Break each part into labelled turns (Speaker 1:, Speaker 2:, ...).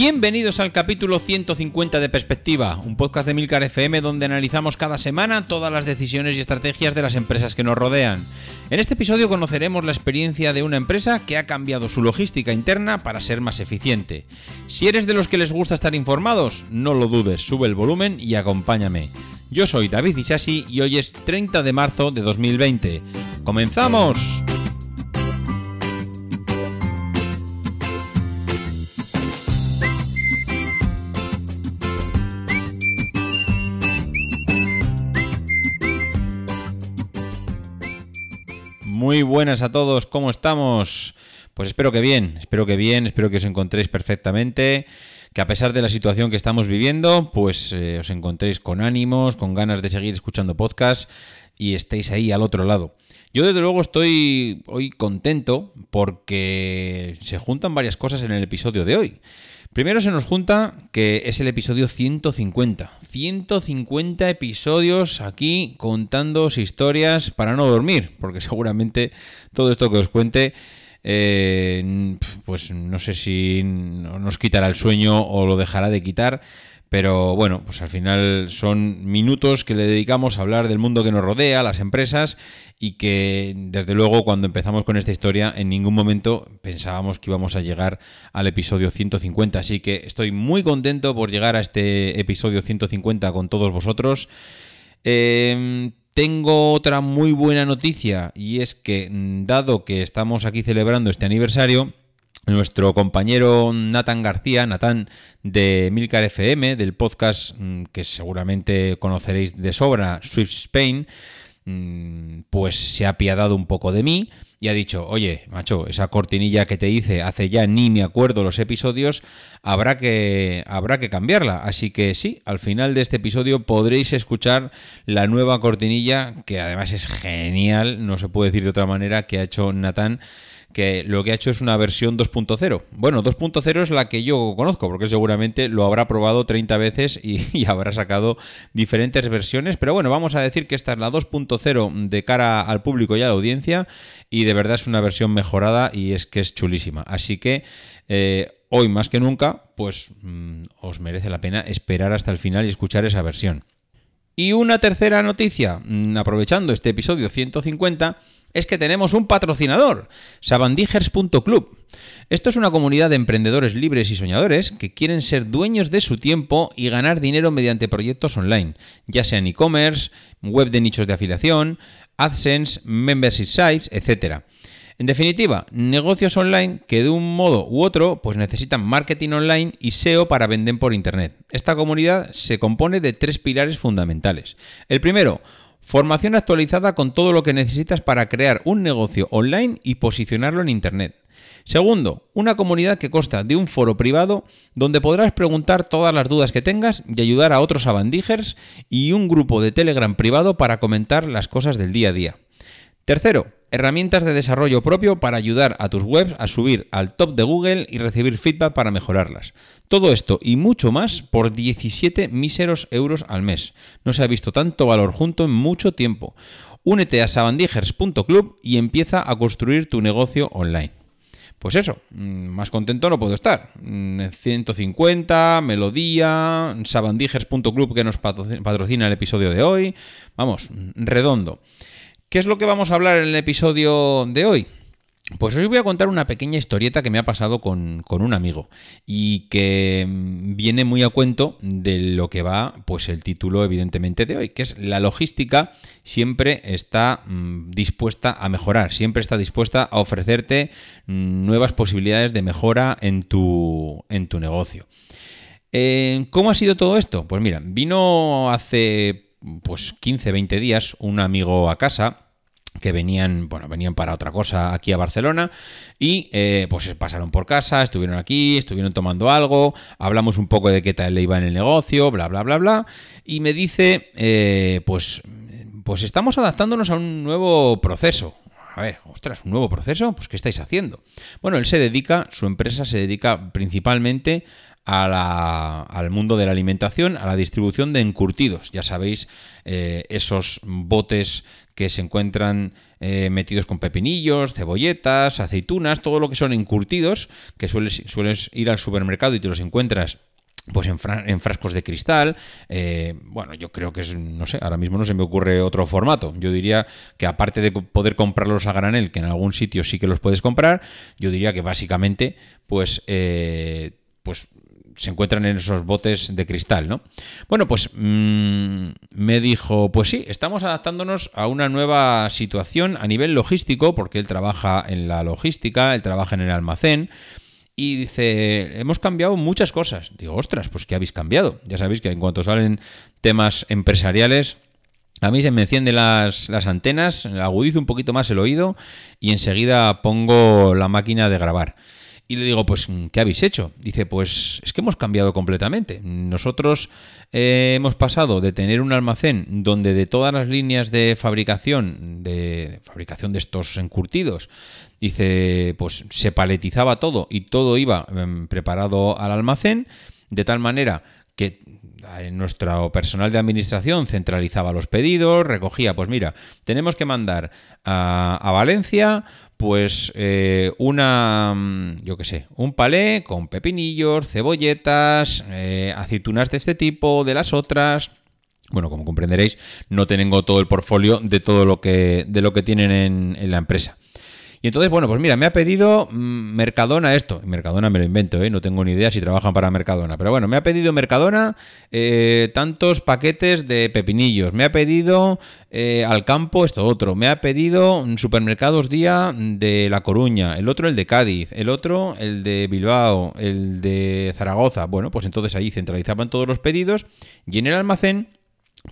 Speaker 1: Bienvenidos al capítulo 150 de Perspectiva, un podcast de Milcar FM donde analizamos cada semana todas las decisiones y estrategias de las empresas que nos rodean. En este episodio conoceremos la experiencia de una empresa que ha cambiado su logística interna para ser más eficiente. Si eres de los que les gusta estar informados, no lo dudes, sube el volumen y acompáñame. Yo soy David Isasi y hoy es 30 de marzo de 2020. ¡Comenzamos! Muy buenas a todos, ¿cómo estamos? Pues espero que bien, espero que bien, espero que os encontréis perfectamente, que a pesar de la situación que estamos viviendo, pues eh, os encontréis con ánimos, con ganas de seguir escuchando podcast y estéis ahí al otro lado. Yo desde luego estoy hoy contento porque se juntan varias cosas en el episodio de hoy. Primero se nos junta que es el episodio 150. 150 episodios aquí contándoos historias para no dormir, porque seguramente todo esto que os cuente, eh, pues no sé si nos quitará el sueño o lo dejará de quitar. Pero bueno, pues al final son minutos que le dedicamos a hablar del mundo que nos rodea, las empresas, y que desde luego cuando empezamos con esta historia en ningún momento pensábamos que íbamos a llegar al episodio 150. Así que estoy muy contento por llegar a este episodio 150 con todos vosotros. Em, tengo otra muy buena noticia y es que dado que estamos aquí celebrando este aniversario, nuestro compañero Nathan García, Nathan de Milcar FM, del podcast mm, que seguramente conoceréis de sobra, Swift Spain, mm, pues se ha apiadado un poco de mí y ha dicho, oye, macho, esa cortinilla que te hice hace ya ni me acuerdo los episodios, habrá que, habrá que cambiarla. Así que sí, al final de este episodio podréis escuchar la nueva cortinilla, que además es genial, no se puede decir de otra manera, que ha hecho Nathan que lo que ha hecho es una versión 2.0. Bueno, 2.0 es la que yo conozco, porque seguramente lo habrá probado 30 veces y, habrá sacado diferentes versiones, pero bueno, vamos a decir que esta es la 2.0 de cara al público y a la audiencia, y de verdad es una versión mejorada y es que es chulísima. Así que... Eh, hoy más que nunca, pues mm, os merece la pena esperar hasta el final y escuchar esa versión. Y una tercera noticia, mm, aprovechando este episodio 150, es que tenemos un patrocinador, sabandijers.club. Esto es una comunidad de emprendedores libres y soñadores que quieren ser dueños de su tiempo y ganar dinero mediante proyectos online, ya sean e-commerce, web de nichos de afiliación, AdSense, membership sites, etc. En definitiva, negocios online que de un modo u otro pues necesitan marketing online y SEO para vender por internet. Esta comunidad se compone de tres pilares fundamentales. El primero, Formación actualizada con todo lo que necesitas para crear un negocio online y posicionarlo en Internet. Segundo, una comunidad que consta de un foro privado donde podrás preguntar todas las dudas que tengas y ayudar a otros abandijers y un grupo de Telegram privado para comentar las cosas del día a día. Tercero, herramientas de desarrollo propio para ayudar a tus webs a subir al top de Google y recibir feedback para mejorarlas. Todo esto y mucho más por 17 míseros euros al mes. No se ha visto tanto valor junto en mucho tiempo. Únete a sabandijers.club y empieza a construir tu negocio online. Pues eso, mm, más contento no puedo estar. 150, mm, Melodía, sabandijers.club que nos patrocina el episodio de hoy. Vamos, redondo. ¿Qué es lo que vamos a hablar en el episodio de hoy? Pues hoy voy a contar una pequeña historieta que me ha pasado con, un amigo y que mm, viene muy a cuento de lo que va, pues el título evidentemente de hoy, que es la logística siempre está mm, dispuesta a mejorar, siempre está dispuesta a ofrecerte mm, nuevas posibilidades de mejora en tu, en tu negocio. Eh, ¿Cómo ha sido todo esto? Pues mira, vino hace pues 15, 20 días un amigo a casa que venían, bueno, venían para otra cosa aquí a Barcelona y eh, pues pasaron por casa, estuvieron aquí, estuvieron tomando algo, hablamos un poco de qué tal le iba en el negocio, bla, bla, bla, bla, y me dice, eh, pues, pues estamos adaptándonos a un nuevo proceso. A ver, ostras, ¿un nuevo proceso? Pues ¿qué estáis haciendo? Bueno, él se dedica, su empresa se dedica principalmente al mundo de la alimentación, a la distribución de encurtidos. Ya sabéis, eh, esos botes que se encuentran eh, metidos con pepinillos, cebolletas, aceitunas, todo lo que son encurtidos, que sueles, sueles ir al supermercado y te los encuentras pues en, frascos de cristal. Eh, bueno, yo creo que es, no sé, ahora mismo no se me ocurre otro formato. Yo diría que aparte de poder comprarlos a granel, que en algún sitio sí que los puedes comprar, yo diría que básicamente, pues, pues se encuentran en esos botes de cristal, ¿no? Bueno, pues mm, me dijo, pues sí, estamos adaptándonos a una nueva situación a nivel logístico, porque él trabaja en la logística, él trabaja en el almacén. Y dice, hemos cambiado muchas cosas. Digo, ostras, pues ¿qué habéis cambiado? Ya sabéis que en cuanto salen temas empresariales, a mí se me encienden las, las, antenas, agudizo un poquito más el oído y enseguida pongo la máquina de grabar. Y le digo, pues, ¿qué habéis hecho? Dice, pues es que hemos cambiado completamente. Nosotros eh, hemos pasado de tener un almacén donde de todas las líneas de fabricación, de fabricación de estos encurtidos, dice, pues se paletizaba todo y todo iba em, preparado al almacén, de tal manera que eh, nuestro personal de administración centralizaba los pedidos, recogía, pues mira, tenemos que mandar a, a Valencia pues eh, una, mm, yo qué sé, un palé con pepinillos, cebolletas, eh, aceitunas de este tipo, de las otras. Bueno, como comprenderéis, no tengo todo el portfolio de todo lo que, de lo que tienen en la empresa. Y entonces, bueno, pues mira, me ha pedido mm, Mercadona esto. Mercadona me lo invento, ¿eh? no tengo ni idea si trabajan para Mercadona. Pero bueno, me ha pedido Mercadona eh, tantos paquetes de pepinillos. Me ha pedido eh, al campo esto otro. Me ha pedido Supermercados Día de La Coruña. El otro el de Cádiz. El otro el de Bilbao. El de Zaragoza. Bueno, pues entonces ahí centralizaban todos los pedidos y en el almacén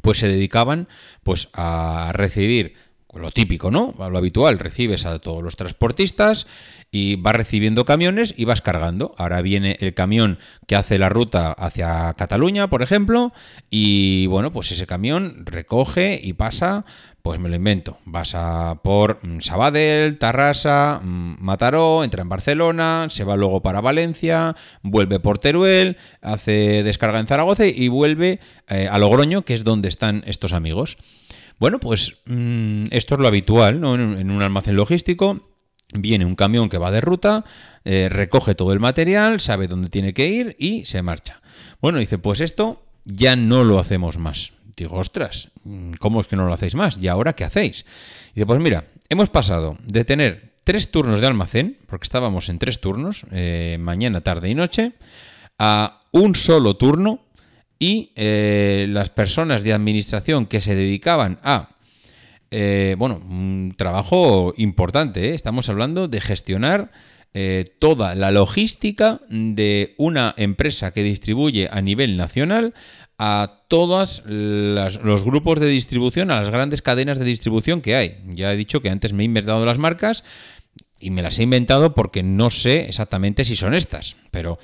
Speaker 1: pues se dedicaban pues a recibir lo típico, ¿no? Lo habitual, recibes a todos los transportistas y vas recibiendo camiones y vas cargando. Ahora viene el camión que hace la ruta hacia Cataluña, por ejemplo, y bueno, pues ese camión recoge y pasa, pues me lo invento, vas a por mm, Sabadell, Tarrasa, mm, Mataró, entra en Barcelona, se va luego para Valencia, vuelve por Teruel, hace descarga en Zaragoza y vuelve eh, a Logroño, que es donde están estos amigos. Bueno, pues mm, esto es lo habitual, ¿no? En, un almacén logístico viene un camión que va de ruta, eh, recoge todo el material, sabe dónde tiene que ir y se marcha. Bueno, dice, pues esto ya no lo hacemos más. Digo, ostras, mm, ¿cómo es que no lo hacéis más? ¿Y ahora qué hacéis? Dice, pues mira, hemos pasado de tener tres turnos de almacén, porque estábamos en tres turnos, eh, mañana, tarde y noche, a un solo turno y eh, las personas de administración que se dedicaban a, eh, bueno, un trabajo importante, ¿eh? estamos hablando de gestionar toda la logística de una empresa que distribuye a nivel nacional a todos los grupos de distribución, a las grandes cadenas de distribución que hay. Ya he dicho que antes me he inventado las marcas y me las he inventado porque no sé exactamente si son estas, pero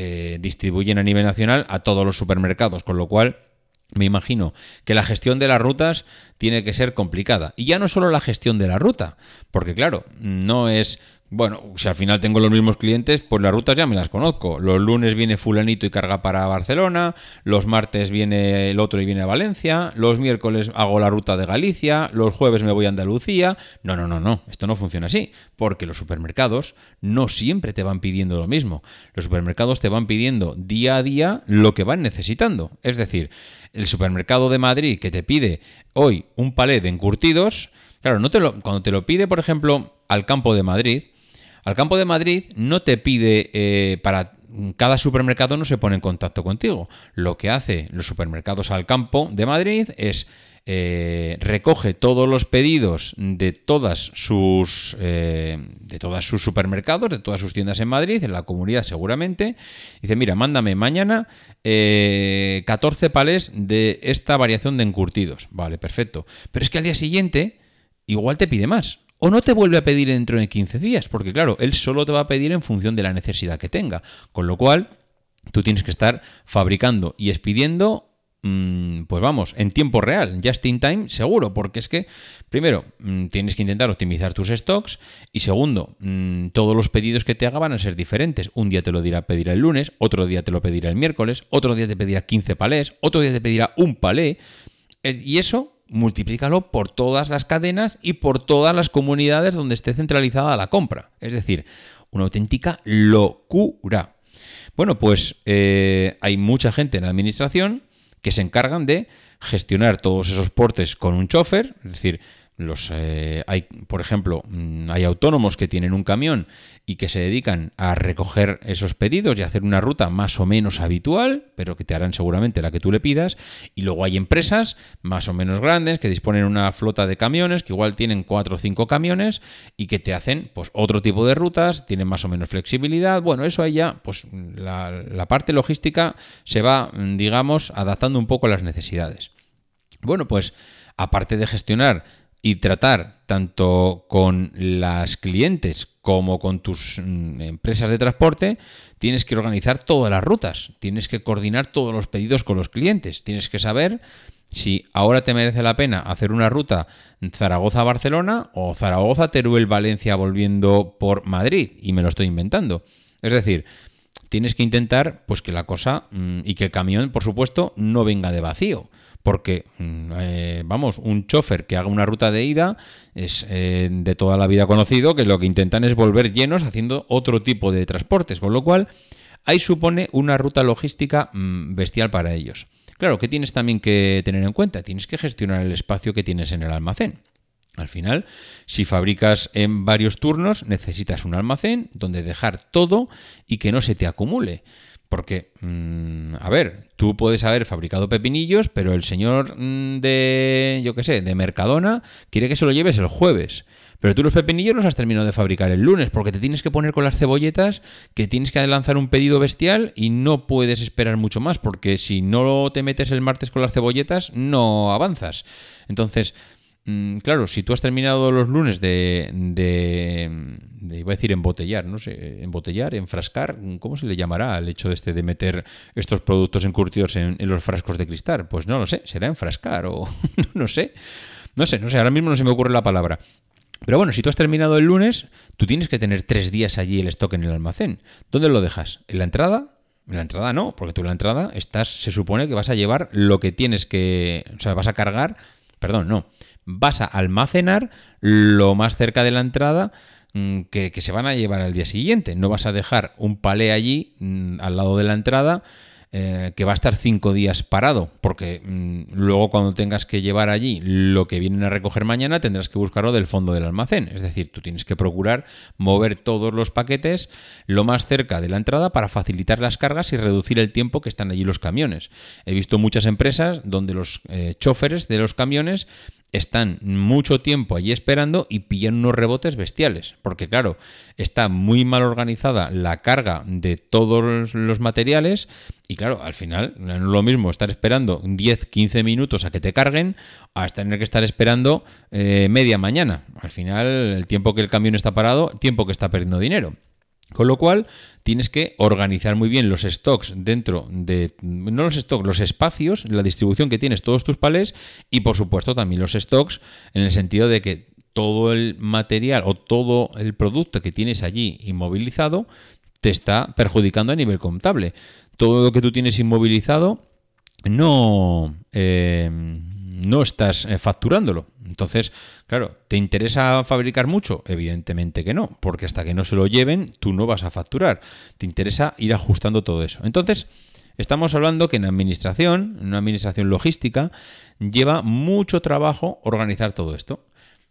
Speaker 1: eh, distribuyen a nivel nacional a todos los supermercados, con lo cual me imagino que la gestión de las rutas tiene que ser complicada. Y ya no solo la gestión de la ruta, porque claro, no es bueno, si al final tengo los mismos clientes, pues las rutas ya me las conozco. Los lunes viene fulanito y carga para Barcelona, los martes viene el otro y viene a Valencia, los miércoles hago la ruta de Galicia, los jueves me voy a Andalucía. No, no, no, no, esto no funciona así, porque los supermercados no siempre te van pidiendo lo mismo. Los supermercados te van pidiendo día a día lo que van necesitando. Es decir, el supermercado de Madrid que te pide hoy un palé de encurtidos, claro, no te lo, cuando te lo pide, por ejemplo, al campo de Madrid, al campo de Madrid no te pide eh, para cada supermercado no se pone en contacto contigo. Lo que hace los supermercados al campo de Madrid es eh, recoge todos los pedidos de todas sus eh, de todos sus supermercados, de todas sus tiendas en Madrid, en la comunidad seguramente. Dice, mira, mándame mañana 14 palés de esta variación de encurtidos. Vale, perfecto. Pero es que al día siguiente igual te pide más o no te vuelve a pedir dentro de 15 días, porque claro, él solo te va a pedir en función de la necesidad que tenga. Con lo cual, tú tienes que estar fabricando y expidiendo, mm, pues vamos, en tiempo real, just in time, seguro, porque es que, primero, mm, tienes que intentar optimizar tus stocks y segundo, mm, todos los pedidos que te haga van a ser diferentes. Un día te lo dirá pedir el lunes, otro día te lo pedirá el miércoles, otro día te pedirá 15 palés, otro día te pedirá un palé. Y eso multiplícalo por todas las cadenas y por todas las comunidades donde esté centralizada la compra. Es decir, una auténtica locura. Bueno, pues eh, hay mucha gente en la administración que se encargan de gestionar todos esos portes con un chofer, es decir, los, eh, hay, por ejemplo, mm, hay autónomos que tienen un camión y que se dedican a recoger esos pedidos y hacer una ruta más o menos habitual, pero que te harán seguramente la que tú le pidas. Y luego hay empresas más o menos grandes que disponen una flota de camiones, que igual tienen cuatro o cinco camiones y que te hacen pues otro tipo de rutas, tienen más o menos flexibilidad. Bueno, eso ahí ya, pues la, la parte logística se va, digamos, adaptando un poco a las necesidades. Bueno, pues aparte de gestionar y tratar tanto con las clientes como con tus mm, empresas de transporte, tienes que organizar todas las rutas, tienes que coordinar todos los pedidos con los clientes, tienes que saber si ahora te merece la pena hacer una ruta Zaragoza-Barcelona o Zaragoza-Teruel-Valencia volviendo por Madrid, y me lo estoy inventando. Es decir, tienes que intentar pues que la cosa mm, y que el camión, por supuesto, no venga de vacío. Porque, mm, eh, vamos, un chofer que haga una ruta de ida es eh, de toda la vida conocido que lo que intentan es volver llenos haciendo otro tipo de transportes, con lo cual ahí supone una ruta logística mm, bestial para ellos. Claro, ¿qué tienes también que tener en cuenta? Tienes que gestionar el espacio que tienes en el almacén. Al final, si fabricas en varios turnos, necesitas un almacén donde dejar todo y que no se te acumule. Porque, mm, a ver, tú puedes haber fabricado pepinillos, pero el señor mm, de, yo qué sé, de Mercadona quiere que se lo lleves el jueves. Pero tú los pepinillos los has terminado de fabricar el lunes, porque te tienes que poner con las cebolletas, que tienes que lanzar un pedido bestial y no puedes esperar mucho más, porque si no te metes el martes con las cebolletas, no avanzas. Entonces, claro, si tú has terminado los lunes de, de, iba a decir embotellar, no sé, embotellar, enfrascar, ¿cómo se le llamará al hecho este de meter estos productos encurtidos en, en los frascos de cristal? Pues no lo sé, será enfrascar o no sé, no sé, no sé, ahora mismo no se me ocurre la palabra. Pero bueno, si tú has terminado el lunes, tú tienes que tener tres días allí el stock en el almacén. ¿Dónde lo dejas? ¿En la entrada? En la entrada no, porque tú en la entrada estás, se supone que vas a llevar lo que tienes que, o sea, vas a cargar, perdón, no, vas a almacenar lo más cerca de la entrada mm, que, se van a llevar al día siguiente. No vas a dejar un palé allí mm, al lado de la entrada eh, que va a estar cinco días parado, porque mm, luego cuando tengas que llevar allí lo que vienen a recoger mañana tendrás que buscarlo del fondo del almacén. Es decir, tú tienes que procurar mover todos los paquetes lo más cerca de la entrada para facilitar las cargas y reducir el tiempo que están allí los camiones. He visto muchas empresas donde los eh, choferes de los camiones están mucho tiempo allí esperando y pillan unos rebotes bestiales. Porque claro, está muy mal organizada la carga de todos los materiales y claro, al final no es lo mismo estar esperando 10, 15 minutos a que te carguen a tener que estar esperando eh, media mañana. Al final el tiempo que el camión está parado, tiempo que está perdiendo dinero. Con lo cual, tienes que organizar muy bien los stocks dentro de, no los stocks, los espacios, la distribución que tienes todos tus palés y por supuesto también los stocks en el sentido de que todo el material o todo el producto que tienes allí inmovilizado te está perjudicando a nivel contable. Todo lo que tú tienes inmovilizado no, eh, no estás eh, facturándolo. Entonces, claro, ¿te interesa fabricar mucho? Evidentemente que no, porque hasta que no se lo lleven, tú no vas a facturar. Te interesa ir ajustando todo eso. Entonces, estamos hablando que en administración, en una administración logística, lleva mucho trabajo organizar todo esto.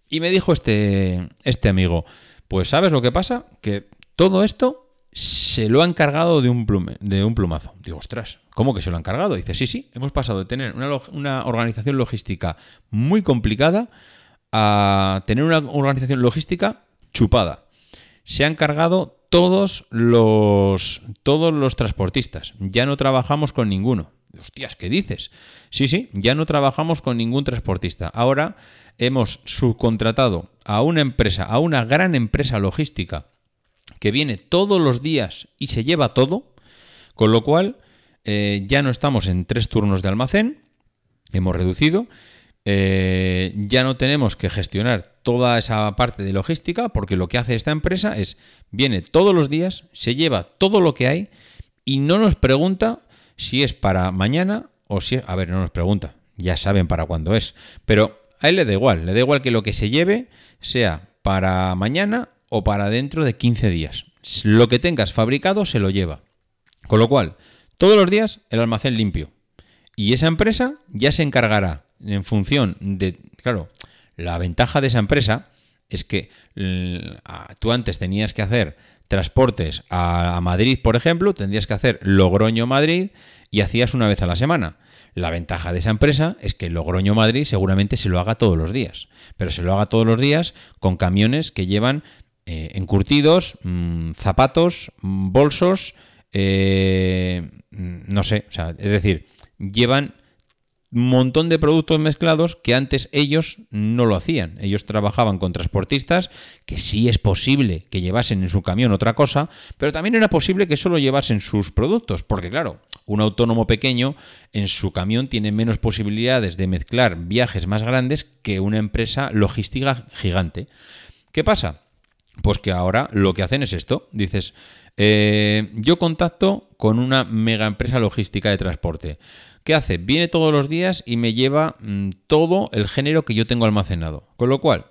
Speaker 1: Y me dijo este, este amigo, pues ¿sabes lo que pasa? Que todo esto se lo ha encargado de un, de un plumazo. Digo, ostras, ¿cómo que se lo han cargado? Dice, sí, sí, hemos pasado de tener una, una, organización logística muy complicada a tener una organización logística chupada. Se han cargado todos los, todos los transportistas. Ya no trabajamos con ninguno. Hostias, ¿qué dices? Sí, sí, ya no trabajamos con ningún transportista. Ahora hemos subcontratado a una empresa, a una gran empresa logística que viene todos los días y se lleva todo, con lo cual eh, ya no estamos en tres turnos de almacén, hemos reducido, eh, ya no tenemos que gestionar toda esa parte de logística, porque lo que hace esta empresa es, viene todos los días, se lleva todo lo que hay y no nos pregunta si es para mañana o si... A ver, no nos pregunta. ya saben para cuándo es. Pero a él le da igual, le da igual que lo que se lleve sea para mañana o para dentro de 15 días. Lo que tengas fabricado se lo lleva. Con lo cual, todos los días el almacén limpio. Y esa empresa ya se encargará en función de, claro, la ventaja de esa empresa es que tú antes tenías que hacer transportes a Madrid, por ejemplo, tendrías que hacer Logroño-Madrid y hacías una vez a la semana. La ventaja de esa empresa es que Logroño Madrid seguramente se lo haga todos los días, pero se lo haga todos los días con camiones que llevan eh, encurtidos, mm, zapatos, mm, bolsos, eh, mm, no sé, o sea, es decir, llevan un montón de productos mezclados que antes ellos no lo hacían. Ellos trabajaban con transportistas que sí es posible que llevasen en su camión otra cosa, pero también era posible que solo llevasen sus productos, porque claro, un autónomo pequeño en su camión tiene menos posibilidades de mezclar viajes más grandes que una empresa logística gigante. ¿Qué pasa? Pues que ahora lo que hacen es esto. Dices, eh, yo contacto con una mega empresa logística de transporte. ¿Qué hace? Viene todos los días y me lleva mm, todo el género que yo tengo almacenado. Con lo cual,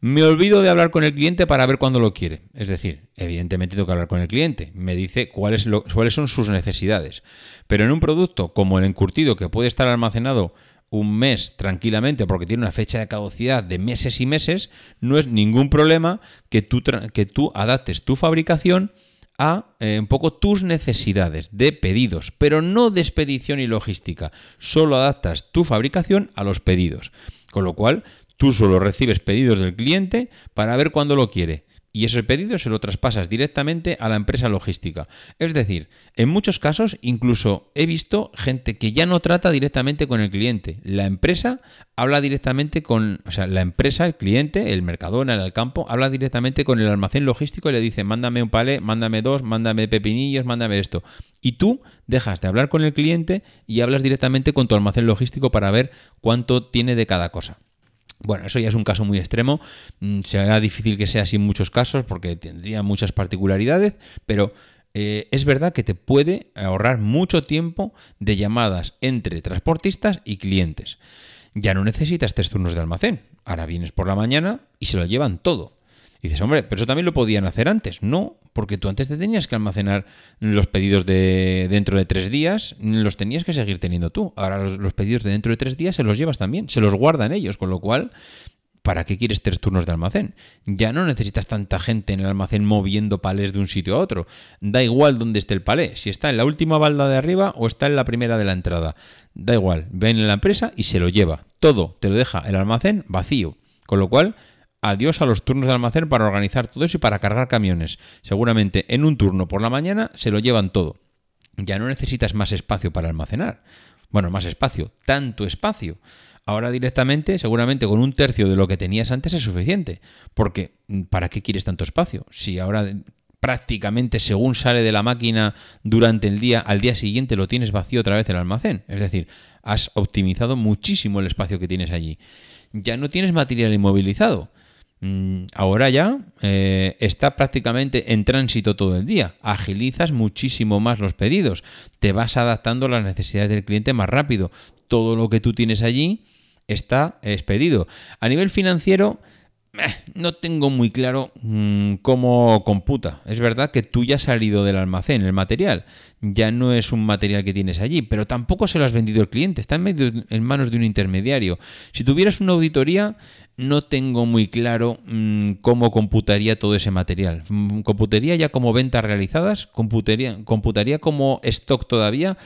Speaker 1: me olvido de hablar con el cliente para ver cuándo lo quiere. Es decir, evidentemente tengo que hablar con el cliente. Me dice cuáles, cuáles son sus necesidades. Pero en un producto como el encurtido, que puede estar almacenado un mes tranquilamente porque tiene una fecha de caducidad de meses y meses, no es ningún problema que tú, que tú adaptes tu fabricación a eh, un poco tus necesidades de pedidos, pero no de expedición y logística. Solo adaptas tu fabricación a los pedidos. Con lo cual, tú solo recibes pedidos del cliente para ver cuándo lo quiere y ese pedido se lo traspasas directamente a la empresa logística. Es decir, en muchos casos incluso he visto gente que ya no trata directamente con el cliente. La empresa habla directamente con, o sea, la empresa, el cliente, el mercadona, el campo, habla directamente con el almacén logístico y le dice, mándame un palé, mándame dos, mándame pepinillos, mándame esto. Y tú dejas de hablar con el cliente y hablas directamente con tu almacén logístico para ver cuánto tiene de cada cosa. Bueno, eso ya es un caso muy extremo. Mm, será difícil que sea así en muchos casos porque tendría muchas particularidades, pero eh, es verdad que te puede ahorrar mucho tiempo de llamadas entre transportistas y clientes. Ya no necesitas tres turnos de almacén. Ahora vienes por la mañana y se lo llevan todo. Y dices, hombre, pero eso también lo podían hacer antes. No, porque tú antes te tenías que almacenar los pedidos de dentro de tres días, los tenías que seguir teniendo tú. Ahora los, pedidos de dentro de tres días se los llevas también, se los guardan ellos, con lo cual ¿para qué quieres tres turnos de almacén? Ya no necesitas tanta gente en el almacén moviendo palés de un sitio a otro. Da igual dónde esté el palé, si está en la última balda de arriba o está en la primera de la entrada. Da igual, ven en la empresa y se lo lleva. Todo te lo deja el almacén vacío. Con lo cual, adiós a los turnos de almacén para organizar todo eso y para cargar camiones. Seguramente en un turno por la mañana se lo llevan todo. Ya no necesitas más espacio para almacenar. Bueno, más espacio, tanto espacio. Ahora directamente, seguramente con un tercio de lo que tenías antes es suficiente. Porque, ¿para qué quieres tanto espacio? Si ahora prácticamente según sale de la máquina durante el día, al día siguiente lo tienes vacío otra vez el almacén. Es decir, has optimizado muchísimo el espacio que tienes allí. Ya no tienes material inmovilizado. Mm, ahora ya eh, está prácticamente en tránsito todo el día. Agilizas muchísimo más los pedidos. Te vas adaptando a las necesidades del cliente más rápido. Todo lo que tú tienes allí está expedido. A nivel financiero, no tengo muy claro mm, cómo computa. Es verdad que tú ya has salido del almacén, el material. Ya no es un material que tienes allí, pero tampoco se lo has vendido al cliente. Está en, medio, en manos de un intermediario. Si tuvieras una auditoría, no tengo muy claro mm, cómo computaría todo ese material. Mm, ¿Computaría ya como ventas realizadas? ¿Computaría, computaría como stock todavía?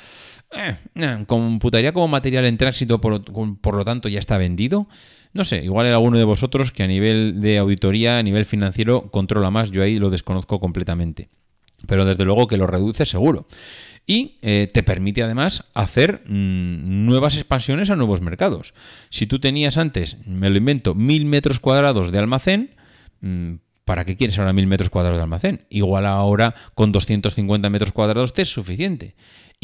Speaker 1: Eh, ¿Computaría como material en tránsito, por, lo tanto ya está vendido? No sé, igual hay alguno de vosotros que a nivel de auditoría, a nivel financiero, controla más. Yo ahí lo desconozco completamente. Pero desde luego que lo reduce seguro y eh, te permite además hacer mm, nuevas expansiones a nuevos mercados. Si tú tenías antes, me lo invento, mil metros cuadrados de almacén, mm, ¿para qué quieres ahora mil metros cuadrados de almacén? Igual ahora con 250 metros cuadrados te es suficiente.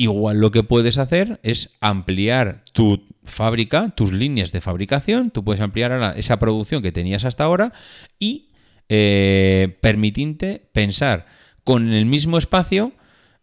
Speaker 1: Igual lo que puedes hacer es ampliar tu fábrica, tus líneas de fabricación, tú puedes ampliar esa producción que tenías hasta ahora y eh, permitirte pensar con el mismo espacio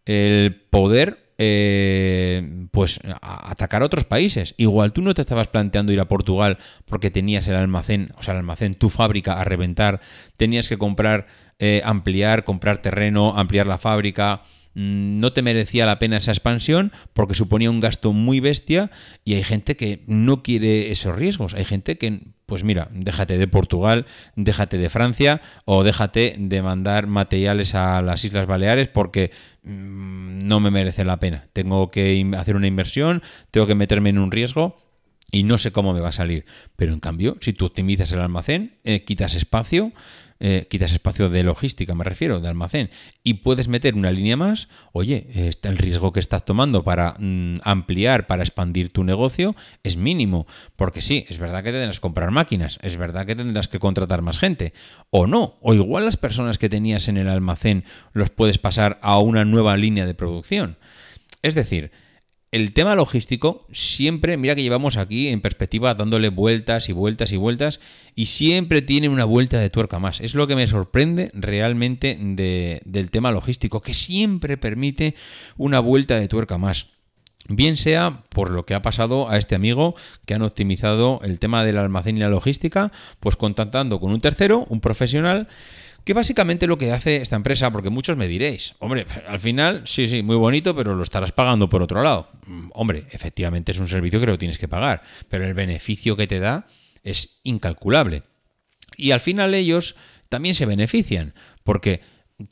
Speaker 1: el poder eh, pues atacar a otros países. Igual tú no te estabas planteando ir a Portugal porque tenías el almacén, o sea, el almacén, tu fábrica a reventar, tenías que comprar, eh, ampliar, comprar terreno, ampliar la fábrica, no te merecía la pena esa expansión porque suponía un gasto muy bestia y hay gente que no quiere esos riesgos. Hay gente que, pues mira, déjate de Portugal, déjate de Francia o déjate de mandar materiales a las Islas Baleares porque mm, no me merece la pena. Tengo que hacer una inversión, tengo que meterme en un riesgo y no sé cómo me va a salir. Pero en cambio, si tú optimizas el almacén, eh, quitas espacio, eh, quitas espacio de logística, me refiero, de almacén, y puedes meter una línea más, oye, está el riesgo que estás tomando para mm, ampliar, para expandir tu negocio, es mínimo. Porque sí, es verdad que tendrás que comprar máquinas, es verdad que tendrás que contratar más gente, o no, o igual las personas que tenías en el almacén los puedes pasar a una nueva línea de producción. Es decir, el tema logístico siempre, mira que llevamos aquí en perspectiva dándole vueltas y vueltas y vueltas y siempre tiene una vuelta de tuerca más. Es lo que me sorprende realmente del tema logístico, que siempre permite una vuelta de tuerca más. Bien sea por lo que ha pasado a este amigo que han optimizado el tema del almacén y la logística, pues contactando con un tercero, un profesional, que básicamente lo que hace esta empresa, porque muchos me diréis, hombre, al final, sí, sí, muy bonito, pero lo estarás pagando por otro lado. Mm, hombre, efectivamente es un servicio que lo tienes que pagar, pero el beneficio que te da es incalculable. Y al final ellos también se benefician, porque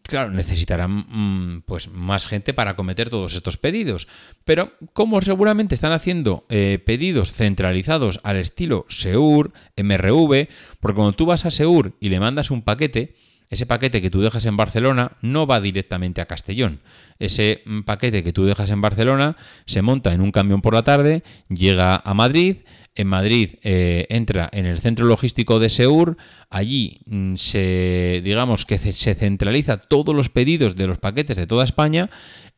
Speaker 1: claro, necesitarán mm, pues más gente para cometer todos estos pedidos. Pero como seguramente están haciendo eh, pedidos centralizados al estilo Seur, MRV, porque cuando tú vas a Seur y le mandas un paquete, ese paquete que tú dejas en Barcelona no va directamente a Castellón. Ese mm, paquete que tú dejas en Barcelona se monta en un camión por la tarde, llega a Madrid, en Madrid eh, entra en el centro logístico de Seur, allí mm, se, digamos que se centraliza todos los pedidos de los paquetes de toda España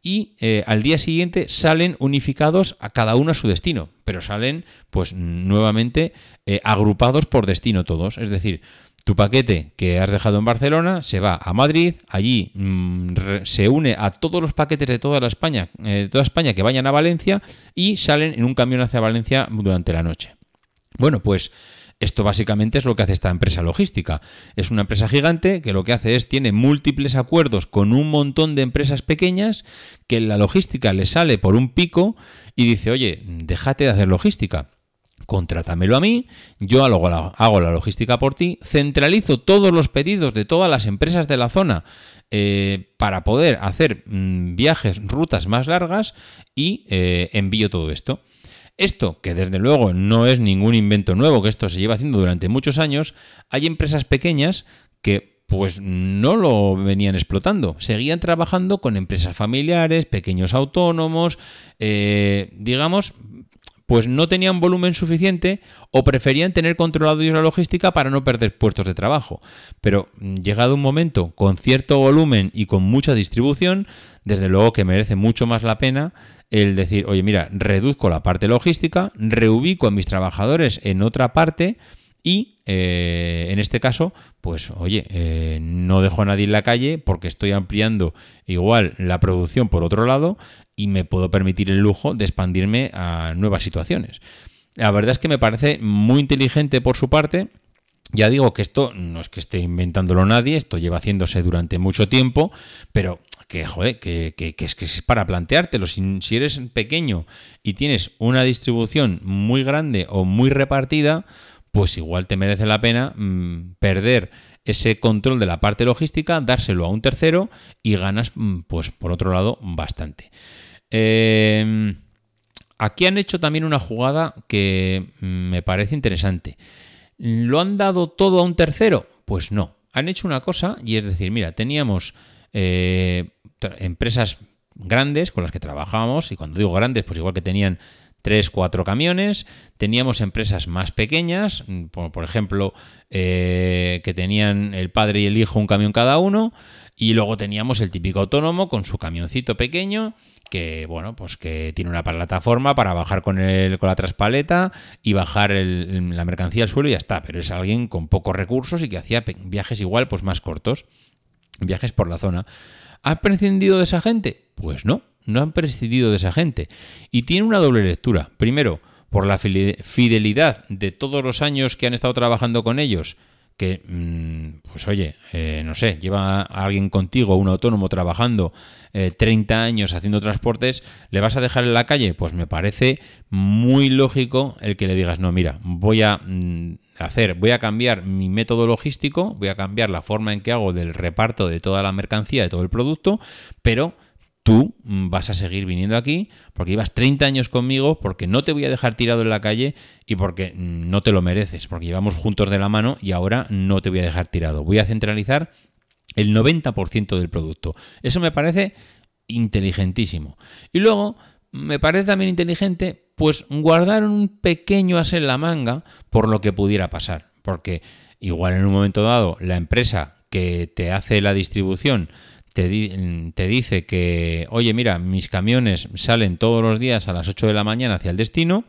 Speaker 1: y eh, al día siguiente salen unificados a cada uno a su destino, pero salen pues nuevamente eh, agrupados por destino todos, es decir, tu paquete que has dejado en Barcelona se va a Madrid, allí mm, se une a todos los paquetes de toda la España, eh, toda España que vayan a Valencia y salen en un camión hacia Valencia durante la noche. Bueno, pues esto básicamente es lo que hace esta empresa logística. Es una empresa gigante que lo que hace es tiene múltiples acuerdos con un montón de empresas pequeñas que la logística le sale por un pico y dice, oye, déjate de hacer logística contrátamelo a mí, yo hago la, logística por ti, centralizo todos los pedidos de todas las empresas de la zona eh, para poder hacer mm, viajes, rutas más largas y eh, envío todo esto. Esto, que desde luego no es ningún invento nuevo, que esto se lleva haciendo durante muchos años, hay empresas pequeñas que pues no lo venían explotando. Seguían trabajando con empresas familiares, pequeños autónomos, eh, digamos, pues no tenían volumen suficiente o preferían tener controlado ellos la logística para no perder puestos de trabajo. Pero mm, llegado un momento con cierto volumen y con mucha distribución, desde luego que merece mucho más la pena el decir, oye, mira, reduzco la parte logística, reubico a mis trabajadores en otra parte y eh, en este caso, pues oye, eh, no dejo a nadie en la calle porque estoy ampliando igual la producción por otro lado y me puedo permitir el lujo de expandirme a nuevas situaciones. La verdad es que me parece muy inteligente por su parte. Ya digo que esto no es que esté inventándolo nadie, esto lleva haciéndose durante mucho tiempo, pero que, joder, que, es, que es para planteártelo. Si, si eres pequeño y tienes una distribución muy grande o muy repartida, pues igual te merece la pena mm, perder ese control de la parte logística, dárselo a un tercero y ganas, mm, pues por otro lado, bastante. Em, aquí han hecho también una jugada que mm, me parece interesante. ¿Lo han dado todo a un tercero? Pues no. Han hecho una cosa y es decir, mira, teníamos eh, empresas grandes con las que trabajábamos y cuando digo grandes, pues igual que tenían tres, cuatro camiones. Teníamos empresas más pequeñas, por, ejemplo, eh, que tenían el padre y el hijo un camión cada uno. Y luego teníamos el típico autónomo con su camioncito pequeño que bueno, pues que tiene una plataforma para bajar con el, con la traspaleta y bajar la mercancía al suelo y ya está. Pero es alguien con pocos recursos y que hacía viajes igual, pues más cortos, viajes por la zona. ¿Ha prescindido de esa gente? Pues no, no han prescindido de esa gente. Y tiene una doble lectura. Primero, por la fidelidad de todos los años que han estado trabajando con ellos, que, mm, pues oye, eh, no sé, lleva a alguien contigo, un autónomo trabajando 30 eh, años haciendo transportes, ¿le vas a dejar en la calle? Pues me parece muy lógico el que le digas, no, mira, voy a mm, hacer, voy a cambiar mi método logístico, voy a cambiar la forma en que hago del reparto de toda la mercancía, de todo el producto, pero tú vas a seguir viniendo aquí porque llevas 30 años conmigo, porque no te voy a dejar tirado en la calle y porque no te lo mereces, porque llevamos juntos de la mano y ahora no te voy a dejar tirado. Voy a centralizar el 90% del producto. Eso me parece inteligentísimo. Y luego, me parece también inteligente, pues guardar un pequeño as en la manga por lo que pudiera pasar. Porque igual en un momento dado la empresa que te hace la distribución te, dice que, oye, mira, mis camiones salen todos los días a las 8 de la mañana hacia el destino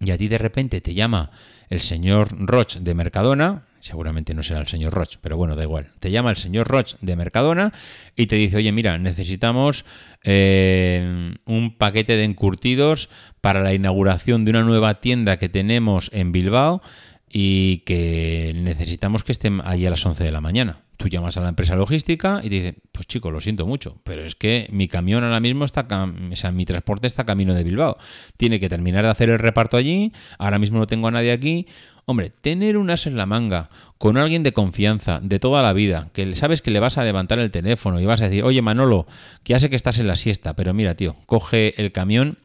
Speaker 1: y a ti de repente te llama el señor Roch de Mercadona, seguramente no será el señor Roch, pero bueno, da igual, te llama el señor Roch de Mercadona y te dice, oye, mira, necesitamos eh, un paquete de encurtidos para la inauguración de una nueva tienda que tenemos en Bilbao y que necesitamos que estén allí a las 11 de la mañana tú llamas a la empresa logística y te dicen, pues chico, lo siento mucho, pero es que mi camión ahora mismo está, o sea, mi transporte está camino de Bilbao. Tiene que terminar de hacer el reparto allí, ahora mismo no tengo a nadie aquí. Hombre, tener un as en la manga con alguien de confianza de toda la vida, que sabes que le vas a levantar el teléfono y vas a decir, oye Manolo, que ya sé que estás en la siesta, pero mira, tío, coge el camión,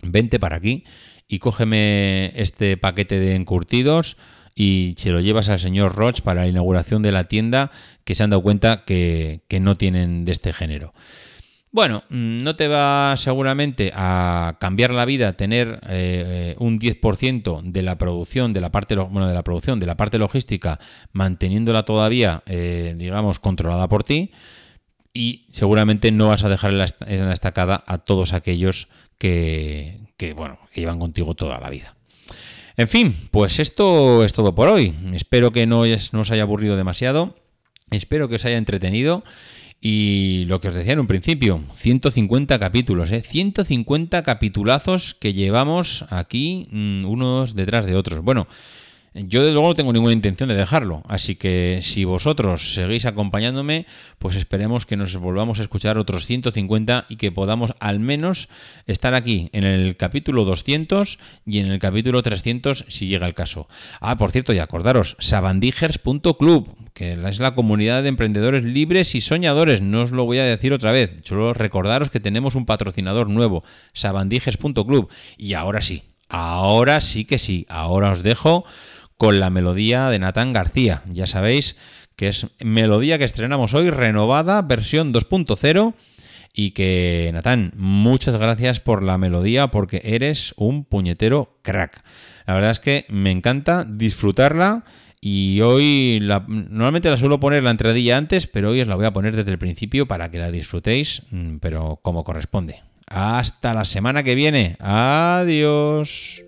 Speaker 1: vente para aquí y cógeme este paquete de encurtidos y se lo llevas al señor Roch para la inauguración de la tienda que se han dado cuenta que, no tienen de este género. Bueno, mm, no te va seguramente a cambiar la vida tener eh, un 10% de la producción, de la parte bueno, de la producción, de la parte logística, manteniéndola todavía, eh, digamos, controlada por ti. Y seguramente no vas a dejar en la, estacada a todos aquellos que, bueno, que llevan contigo toda la vida. En fin, pues esto es todo por hoy. Espero que no, os haya aburrido demasiado. Espero que os haya entretenido. Y lo que os decía en un principio, 150 capítulos, ¿eh? 150 capitulazos que llevamos aquí mm, unos detrás de otros. Bueno, yo de luego no tengo ninguna intención de dejarlo, así que si vosotros seguís acompañándome, pues esperemos que nos volvamos a escuchar otros 150 y que podamos al menos estar aquí en el capítulo 200 y en el capítulo 300 si llega el caso. Ah, por cierto, y acordaros, sabandijers.club, que es la comunidad de emprendedores libres y soñadores, no os lo voy a decir otra vez, solo recordaros que tenemos un patrocinador nuevo, sabandijers.club. Y ahora sí, ahora sí que sí, ahora os dejo con la melodía de Natán García. Ya sabéis que es melodía que estrenamos hoy, renovada, versión 2.0. Y que, Natán, muchas gracias por la melodía porque eres un puñetero crack. La verdad es que me encanta disfrutarla y hoy la, normalmente la suelo poner la entradilla antes, pero hoy os la voy a poner desde el principio para que la disfrutéis, mm, pero como corresponde. Hasta la semana que viene. Adiós.